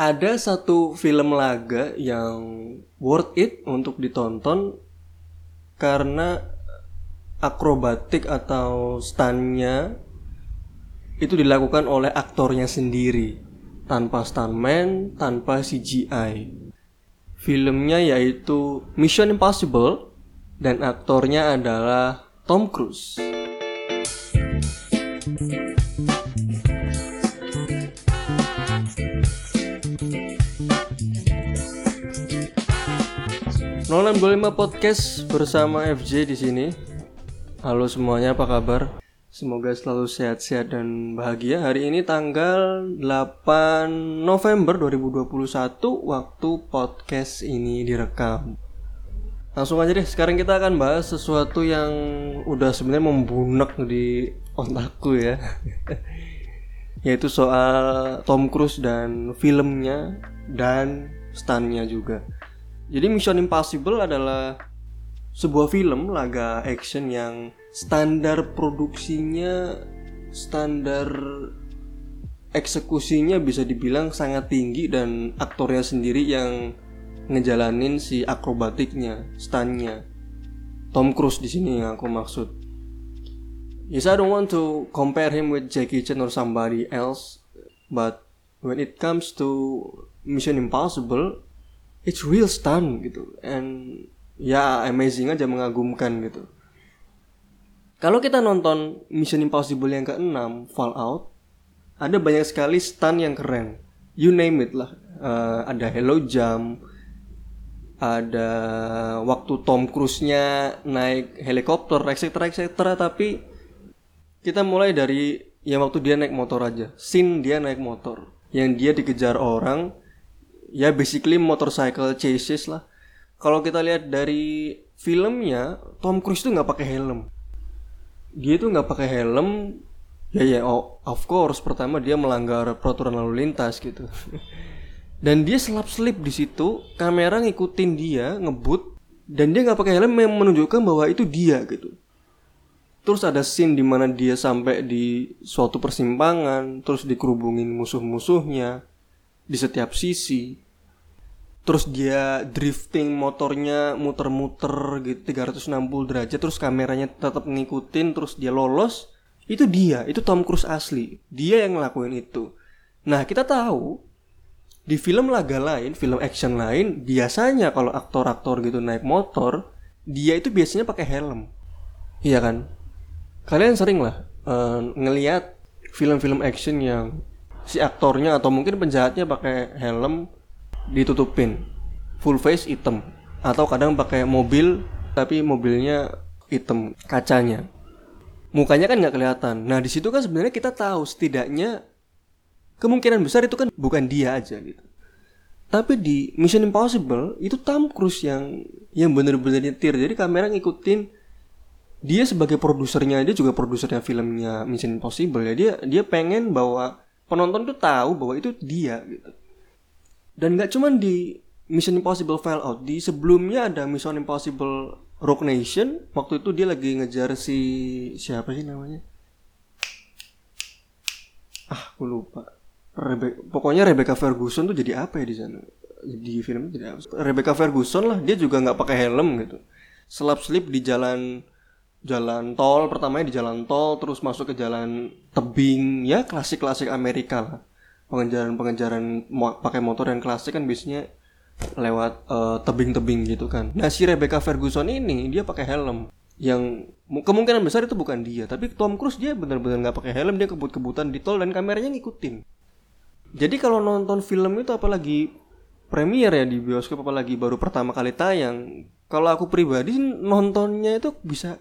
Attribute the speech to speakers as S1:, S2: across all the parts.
S1: ada satu film laga yang worth it untuk ditonton karena akrobatik atau stunnya itu dilakukan oleh aktornya sendiri tanpa stuntman, tanpa CGI. Filmnya yaitu Mission Impossible dan aktornya adalah Tom Cruise. Nolan 25 Podcast bersama FJ di sini. Halo semuanya, apa kabar? Semoga selalu sehat-sehat dan bahagia. Hari ini tanggal 8 November 2021 waktu podcast ini direkam. Langsung aja deh, sekarang kita akan bahas sesuatu yang udah sebenarnya membunak di otakku ya. Yaitu soal Tom Cruise dan filmnya dan stunnya juga. Jadi Mission Impossible adalah sebuah film laga action yang standar produksinya, standar eksekusinya bisa dibilang sangat tinggi dan aktornya sendiri yang ngejalanin si akrobatiknya, stunnya. Tom Cruise di sini yang aku maksud. Yes, I don't want to compare him with Jackie Chan or somebody else, but when it comes to Mission Impossible, it's real stun gitu. And ya amazing aja mengagumkan gitu. Kalau kita nonton Mission Impossible yang ke-6 Fallout ada banyak sekali stun yang keren. You name it lah. Uh, ada Hello Jump ada waktu Tom Cruise-nya naik helikopter etc etc tapi kita mulai dari yang waktu dia naik motor aja. Scene dia naik motor. Yang dia dikejar orang ya basically motorcycle chases lah. Kalau kita lihat dari filmnya, Tom Cruise tuh nggak pakai helm. Dia tuh nggak pakai helm. Ya ya, oh, of course pertama dia melanggar peraturan lalu lintas gitu. dan dia selap selip di situ, kamera ngikutin dia ngebut dan dia nggak pakai helm yang menunjukkan bahwa itu dia gitu. Terus ada scene di mana dia sampai di suatu persimpangan, terus dikerubungin musuh-musuhnya di setiap sisi terus dia drifting motornya muter-muter gitu 360 derajat terus kameranya tetap ngikutin terus dia lolos itu dia itu Tom Cruise asli. Dia yang ngelakuin itu. Nah kita tahu di film laga lain film action lain biasanya kalau aktor-aktor gitu naik motor dia itu biasanya pakai helm. Iya kan? Kalian sering lah uh, ngelihat film-film action yang si aktornya atau mungkin penjahatnya pakai helm ditutupin. Full face hitam. Atau kadang pakai mobil tapi mobilnya hitam kacanya. Mukanya kan nggak kelihatan. Nah di situ kan sebenarnya kita tahu setidaknya kemungkinan besar itu kan bukan dia aja gitu. Tapi di Mission Impossible itu Tom Cruise yang yang bener-bener nyetir. Jadi kamera ngikutin dia sebagai produsernya dia juga produsernya filmnya Mission Impossible ya. Dia dia pengen bahwa penonton tuh tahu bahwa itu dia gitu dan nggak cuman di Mission Impossible Fallout di sebelumnya ada Mission Impossible Rock Nation. Waktu itu dia lagi ngejar si siapa sih namanya? Ah aku lupa. Rebe pokoknya Rebecca Ferguson tuh jadi apa ya di sana? Di film jadi apa Rebecca Ferguson lah dia juga nggak pakai helm gitu. Selap slip di jalan jalan tol pertamanya di jalan tol terus masuk ke jalan tebing. Ya klasik klasik Amerika lah pengejaran pengejaran mo pakai motor yang klasik kan biasanya lewat uh, tebing-tebing gitu kan. Nah si Rebecca Ferguson ini dia pakai helm. Yang kemungkinan besar itu bukan dia tapi Tom Cruise dia benar-benar nggak pakai helm dia kebut-kebutan di tol dan kameranya ngikutin. Jadi kalau nonton film itu apalagi premier ya di bioskop apalagi baru pertama kali tayang kalau aku pribadi nontonnya itu bisa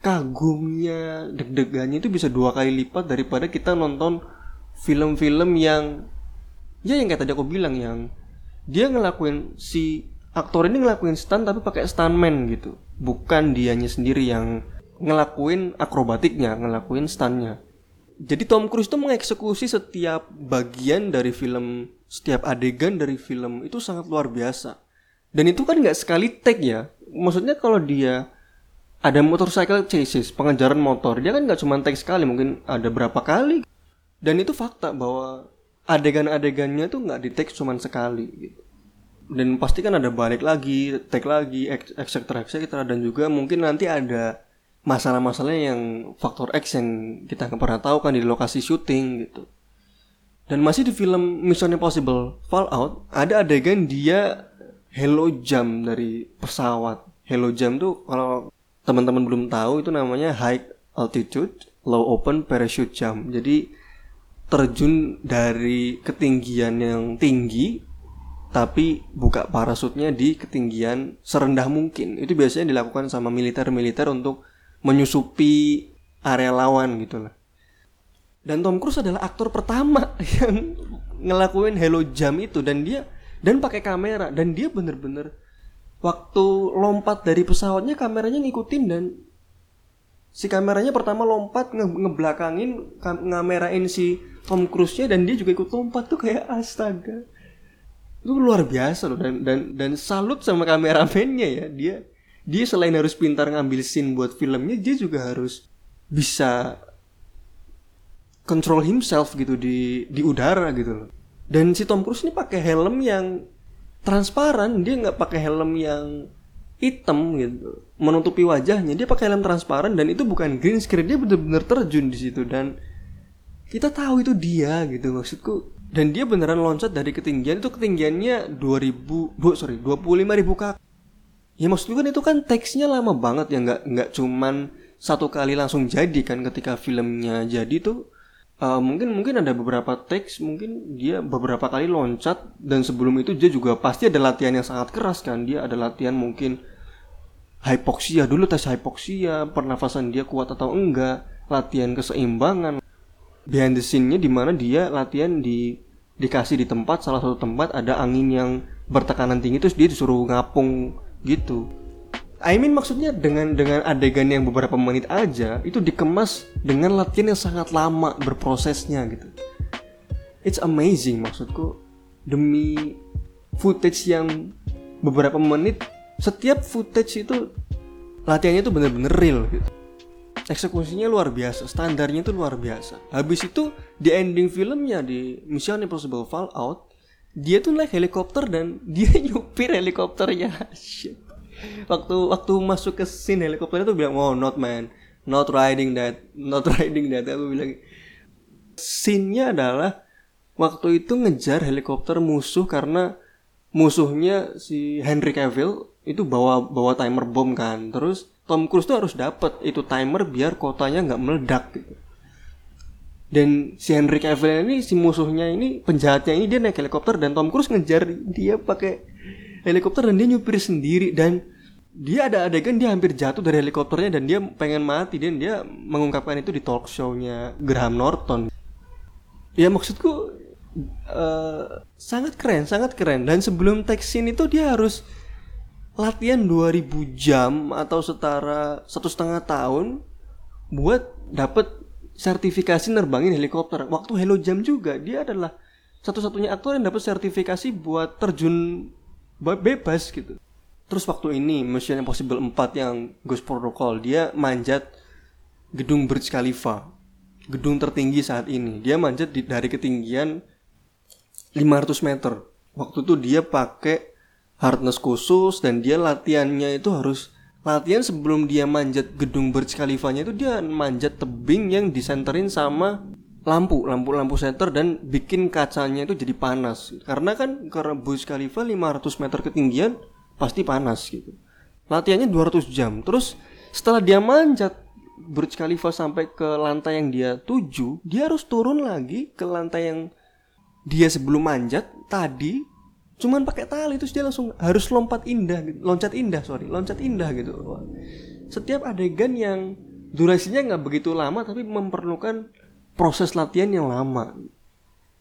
S1: kagumnya deg-degannya itu bisa dua kali lipat daripada kita nonton film-film yang ya yang kayak tadi aku bilang yang dia ngelakuin si aktor ini ngelakuin stunt tapi pakai stuntman gitu. Bukan dianya sendiri yang ngelakuin akrobatiknya ngelakuin stuntnya. Jadi Tom Cruise tuh mengeksekusi setiap bagian dari film setiap adegan dari film itu sangat luar biasa. Dan itu kan nggak sekali take ya. Maksudnya kalau dia ada motorcycle chases pengejaran motor dia kan nggak cuma take sekali mungkin ada berapa kali dan itu fakta bahwa adegan-adegannya tuh nggak di take cuman sekali gitu. Dan pasti kan ada balik lagi take lagi etc etc dan juga mungkin nanti ada masalah-masalah yang faktor X yang kita nggak pernah tahu kan di lokasi syuting gitu. Dan masih di film Mission Impossible Fallout ada adegan dia hello jump dari pesawat. Hello jump tuh kalau teman-teman belum tahu itu namanya high altitude low open parachute jump jadi terjun dari ketinggian yang tinggi tapi buka parasutnya di ketinggian serendah mungkin. Itu biasanya dilakukan sama militer-militer untuk menyusupi area lawan gitu lah. Dan Tom Cruise adalah aktor pertama yang ngelakuin hello jump itu dan dia dan pakai kamera dan dia bener-bener waktu lompat dari pesawatnya kameranya ngikutin dan si kameranya pertama lompat nge ngebelakangin ngamerain si Tom Cruise-nya dan dia juga ikut lompat tuh kayak astaga. Itu luar biasa loh dan dan dan salut sama kameramennya ya. Dia dia selain harus pintar ngambil scene buat filmnya dia juga harus bisa control himself gitu di di udara gitu loh. Dan si Tom Cruise ini pakai helm yang transparan dia nggak pakai helm yang hitam gitu. Menutupi wajahnya dia pakai helm transparan dan itu bukan green screen dia bener-bener terjun di situ dan kita tahu itu dia gitu maksudku. Dan dia beneran loncat dari ketinggian itu ketinggiannya 2000 bu, sorry 25 ribu kaki ya maksud kan itu kan teksnya lama banget ya nggak nggak cuman satu kali langsung jadi kan ketika filmnya jadi tuh. Uh, mungkin mungkin ada beberapa teks mungkin dia beberapa kali loncat dan sebelum itu dia juga pasti ada latihan yang sangat keras kan. Dia ada latihan mungkin hypoxia dulu tes hypoxia pernafasan dia kuat atau enggak latihan keseimbangan behind the scene-nya di mana dia latihan di dikasih di tempat salah satu tempat ada angin yang bertekanan tinggi terus dia disuruh ngapung gitu. I mean maksudnya dengan dengan adegan yang beberapa menit aja itu dikemas dengan latihan yang sangat lama berprosesnya gitu. It's amazing maksudku demi footage yang beberapa menit setiap footage itu latihannya itu bener-bener real gitu eksekusinya luar biasa standarnya itu luar biasa. Habis itu di ending filmnya di Mission Impossible Fallout dia tuh naik helikopter dan dia nyupir helikopternya. Shit. Waktu waktu masuk ke scene helikopternya tuh bilang oh not man. Not riding that not riding that. Aku bilang scene-nya adalah waktu itu ngejar helikopter musuh karena musuhnya si Henry Cavill itu bawa bawa timer bom kan. Terus Tom Cruise tuh harus dapat itu timer biar kotanya nggak meledak gitu. Dan si Henry Cavill ini si musuhnya ini penjahatnya ini dia naik helikopter dan Tom Cruise ngejar dia pakai helikopter dan dia nyupir sendiri dan dia ada adegan dia hampir jatuh dari helikopternya dan dia pengen mati dan dia mengungkapkan itu di talk show-nya Graham Norton. Ya maksudku uh, sangat keren, sangat keren dan sebelum teks scene itu dia harus latihan 2000 jam atau setara satu setengah tahun buat dapat sertifikasi nerbangin helikopter. Waktu Hello Jam juga dia adalah satu-satunya aktor yang dapat sertifikasi buat terjun bebas gitu. Terus waktu ini Mission Impossible 4 yang Ghost Protocol dia manjat gedung Burj Khalifa. Gedung tertinggi saat ini. Dia manjat dari ketinggian 500 meter. Waktu itu dia pakai hardness khusus dan dia latihannya itu harus latihan sebelum dia manjat gedung Burj Khalifanya itu dia manjat tebing yang disenterin sama lampu lampu lampu senter dan bikin kacanya itu jadi panas. Karena kan karena Burj Khalifa 500 meter ketinggian pasti panas gitu. Latihannya 200 jam. Terus setelah dia manjat Burj Khalifa sampai ke lantai yang dia tuju dia harus turun lagi ke lantai yang dia sebelum manjat tadi cuman pakai tali terus dia langsung harus lompat indah gitu. loncat indah sorry. Loncat indah gitu. Setiap adegan yang durasinya nggak begitu lama tapi memerlukan proses latihan yang lama.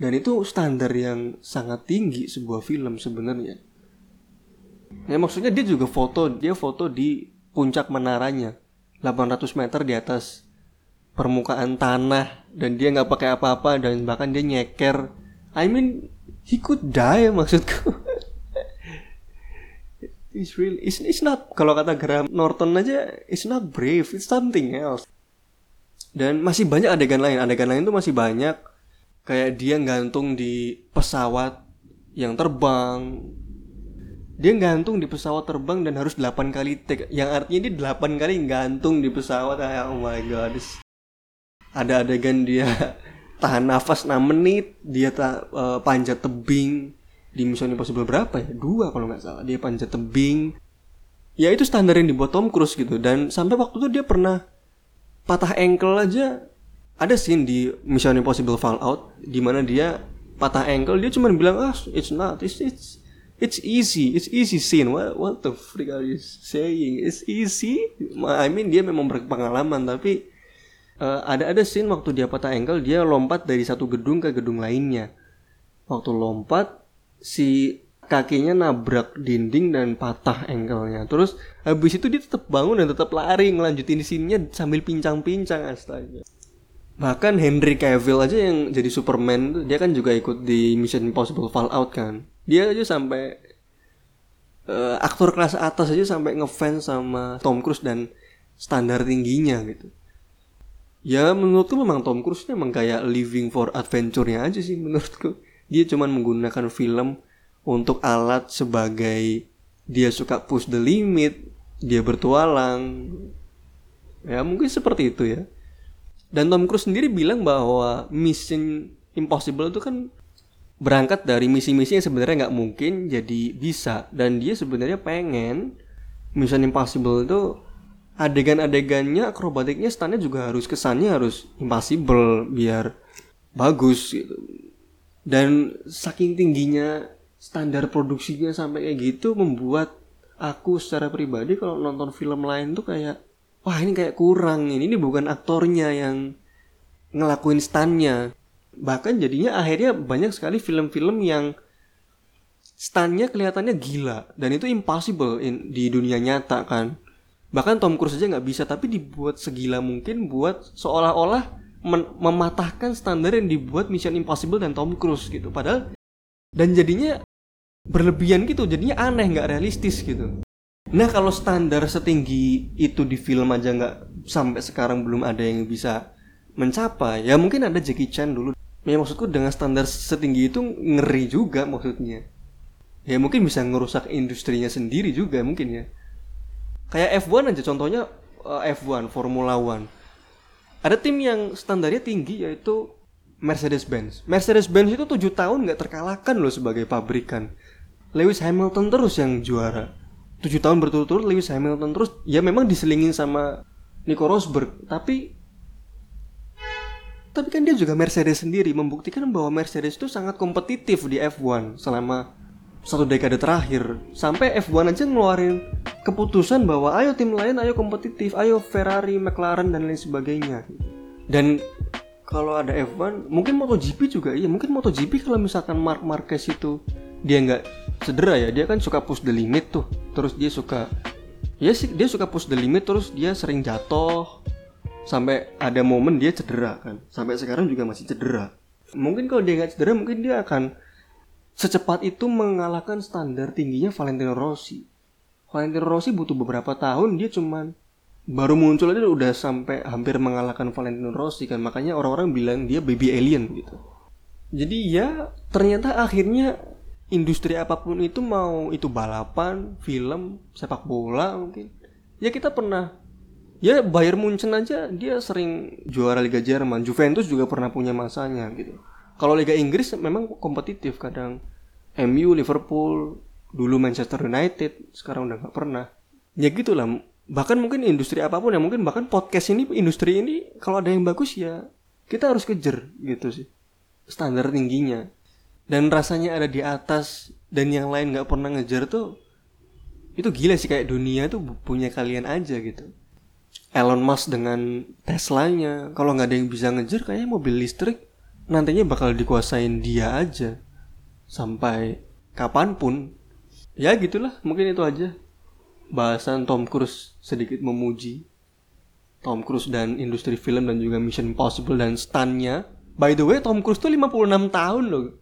S1: Dan itu standar yang sangat tinggi sebuah film sebenarnya. Ya maksudnya dia juga foto dia foto di puncak menaranya. 800 meter di atas permukaan tanah dan dia nggak pakai apa-apa dan bahkan dia nyeker. I mean he could die maksudku. It's really it's, it's not kalau kata Graham Norton aja it's not brave it's something else. Dan masih banyak adegan lain. Adegan lain tuh masih banyak. Kayak dia gantung di pesawat yang terbang. Dia gantung di pesawat terbang dan harus 8 kali take. Yang artinya dia 8 kali gantung di pesawat. Ah, oh my god. Ada adegan dia tahan nafas 6 menit dia tak uh, panjat tebing. Di Mission Impossible berapa ya? Dua kalau nggak salah. Dia panjat tebing. Ya itu standar yang dibuat Tom Cruise gitu. Dan sampai waktu itu dia pernah patah ankle aja. Ada scene di Mission Impossible Fallout di mana dia patah ankle. Dia cuma bilang ah it's not. It's it's it's easy. It's easy scene. What what the freak are you saying? It's easy? I mean dia memang berpengalaman tapi uh, ada ada scene waktu dia patah ankle dia lompat dari satu gedung ke gedung lainnya. Waktu lompat si kakinya nabrak dinding dan patah ankle-nya. Terus habis itu dia tetap bangun dan tetap lari ngelanjutin scene-nya sambil pincang-pincang astaga. Bahkan Henry Cavill aja yang jadi Superman dia kan juga ikut di Mission Impossible Fallout kan. Dia aja sampai uh, aktor kelas atas aja sampai ngefans sama Tom Cruise dan standar tingginya gitu ya menurutku memang Tom Cruise memang kayak living for adventure-nya aja sih menurutku. Dia cuma menggunakan film untuk alat sebagai dia suka push the limit dia bertualang. Ya mungkin seperti itu ya. Dan Tom Cruise sendiri bilang bahwa Mission Impossible itu kan berangkat dari misi-misi yang sebenarnya nggak mungkin jadi bisa. Dan dia sebenarnya pengen Mission Impossible itu adegan-adegannya akrobatiknya standnya juga harus kesannya harus impossible biar bagus gitu. Dan saking tingginya standar produksinya sampai kayak gitu membuat aku secara pribadi kalau nonton film lain tuh kayak wah ini kayak kurang ini ini bukan aktornya yang ngelakuin stunnya. Bahkan jadinya akhirnya banyak sekali film-film yang stunnya kelihatannya gila dan itu impossible in, di dunia nyata kan bahkan Tom Cruise aja nggak bisa tapi dibuat segila mungkin buat seolah-olah mematahkan standar yang dibuat Mission Impossible dan Tom Cruise gitu padahal dan jadinya berlebihan gitu jadinya aneh nggak realistis gitu Nah kalau standar setinggi itu di film aja nggak sampai sekarang belum ada yang bisa mencapai, ya mungkin ada Jackie Chan dulu. Ya maksudku dengan standar setinggi itu ngeri juga maksudnya. Ya mungkin bisa ngerusak industrinya sendiri juga mungkin ya. Kayak F1 aja contohnya eh, F1 Formula One. Ada tim yang standarnya tinggi yaitu Mercedes-Benz. Mercedes-Benz itu tujuh tahun nggak terkalahkan loh sebagai pabrikan. Lewis Hamilton terus yang juara tujuh tahun berturut-turut Lewis Hamilton terus ya memang diselingin sama Nico Rosberg tapi tapi kan dia juga Mercedes sendiri membuktikan bahwa Mercedes itu sangat kompetitif di F1 selama satu dekade terakhir sampai F1 aja ngeluarin keputusan bahwa ayo tim lain ayo kompetitif ayo Ferrari McLaren dan lain sebagainya. Dan kalau ada F1 mungkin MotoGP juga iya mungkin MotoGP kalau misalkan Mark Marquez itu dia nggak cedera ya dia kan suka push the limit tuh. Terus dia suka ya sih dia suka push the limit terus dia sering jatuh. Sampai ada momen dia cedera kan. Sampai sekarang juga masih cedera. Mungkin kalau dia nggak cedera mungkin dia akan secepat itu mengalahkan standar tingginya Valentino Rossi Valentino Rossi butuh beberapa tahun dia cuman baru muncul aja udah sampai hampir mengalahkan Valentino Rossi kan makanya orang-orang bilang dia baby alien gitu jadi ya ternyata akhirnya industri apa pun itu mau itu balapan, film, sepak bola mungkin. Ya kita pernah ya Bayern Munchen aja dia sering juara Liga Jerman, Juventus juga pernah punya masanya gitu. Kalau Liga Inggris memang kompetitif kadang MU, Liverpool, dulu Manchester United, sekarang udah nggak pernah. Ya gitulah. Bahkan mungkin industri apa pun ya mungkin bahkan podcast ini industri ini kalau ada yang bagus ya kita harus kejar gitu sih standar tingginya dan rasanya ada di atas dan yang lain nggak pernah ngejar tuh itu gila sih kayak dunia tuh punya kalian aja gitu Elon Musk dengan Teslanya kalau nggak ada yang bisa ngejar kayaknya mobil listrik nantinya bakal dikuasain dia aja sampai kapan pun ya gitulah. Mungkin itu aja. Bahasan Tom Cruise sedikit memuji Tom Cruise dan industri film dan juga Mission Impossible dan stunnya by the way Tom Cruise tuh 56 tahun loh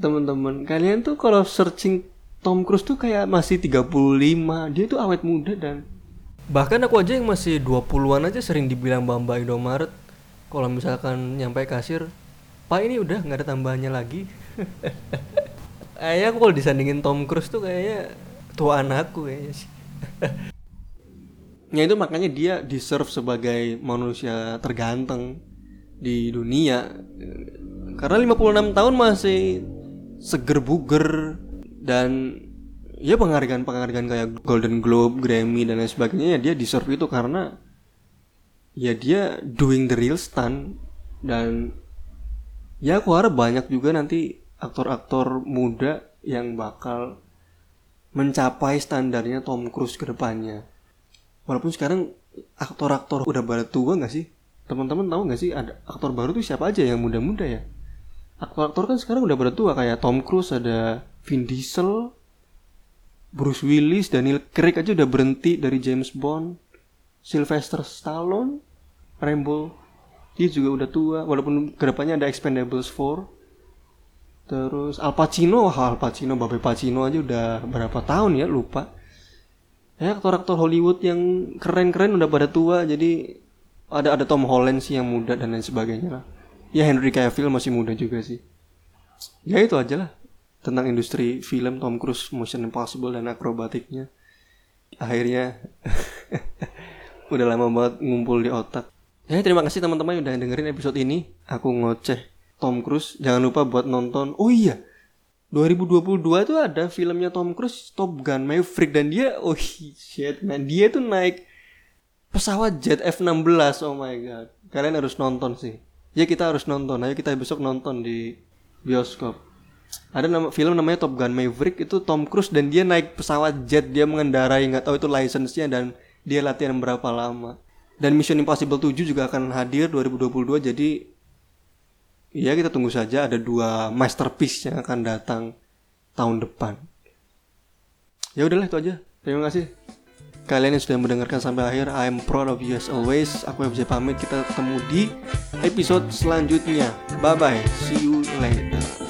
S1: teman-teman. Kalian tuh kalau searching Tom Cruise tuh kayak masih 35 dia tuh awet muda dan bahkan aku aja yang masih 20-an aja sering dibilang Bamba Indomaret. Kalau misalkan nyampe kasir Pak ini udah nggak ada tambahannya lagi. kayaknya aku kalau disandingin Tom Cruise tuh kayaknya tua anakku kayaknya sih. ya itu makanya dia deserve sebagai manusia terganteng di dunia. Karena 56 tahun masih seger buger dan ya penghargaan-penghargaan kayak Golden Globe, Grammy dan lain sebagainya ya dia deserve itu karena ya dia doing the real stunt dan ya aku harap banyak juga nanti aktor-aktor muda yang bakal mencapai standarnya Tom Cruise ke depannya. Walaupun sekarang aktor-aktor udah pada tua gak sih? Teman-teman tahu gak sih ada aktor baru tuh siapa aja yang muda-muda ya? Aktor-aktor kan sekarang udah pada tua kayak Tom Cruise ada Vin Diesel, Bruce Willis, Daniel Craig aja udah berhenti dari James Bond, Sylvester Stallone, Rambo, dia juga udah tua. Walaupun ke depannya ada Expendables 4, terus Al Pacino, wah Al Pacino, Babe Pacino aja udah berapa tahun ya lupa. Ya aktor-aktor Hollywood yang keren-keren udah pada tua, jadi ada ada Tom Holland sih yang muda dan lain sebagainya lah. Ya Henry Cavill masih muda juga sih. Ya itu aja lah tentang industri film Tom Cruise Mission Impossible dan akrobatiknya akhirnya udah lama banget ngumpul di otak ya terima kasih teman-teman udah dengerin episode ini aku ngoceh Tom Cruise jangan lupa buat nonton. Oh iya 2022 itu ada filmnya Tom Cruise Top Gun Maverick dan dia oh shit man dia tuh naik pesawat jet F16 oh my god. Kalian harus nonton sih. Ya kita harus nonton. Ayo kita besok nonton di bioskop. Ada nama film namanya Top Gun Maverick itu Tom Cruise dan dia naik pesawat jet. Dia mengendarai nggak tahu itu license-nya dan dia latihan berapa lama. Dan Mission Impossible 7 juga akan hadir 2022 jadi ya kita tunggu saja ada dua masterpiece yang akan datang tahun depan. Ya udahlah itu aja. Terima kasih. Kalian yang sudah mendengarkan sampai akhir I'm proud of you as always. Aku FJ pamit. Kita ketemu di episode selanjutnya. Bye bye see you later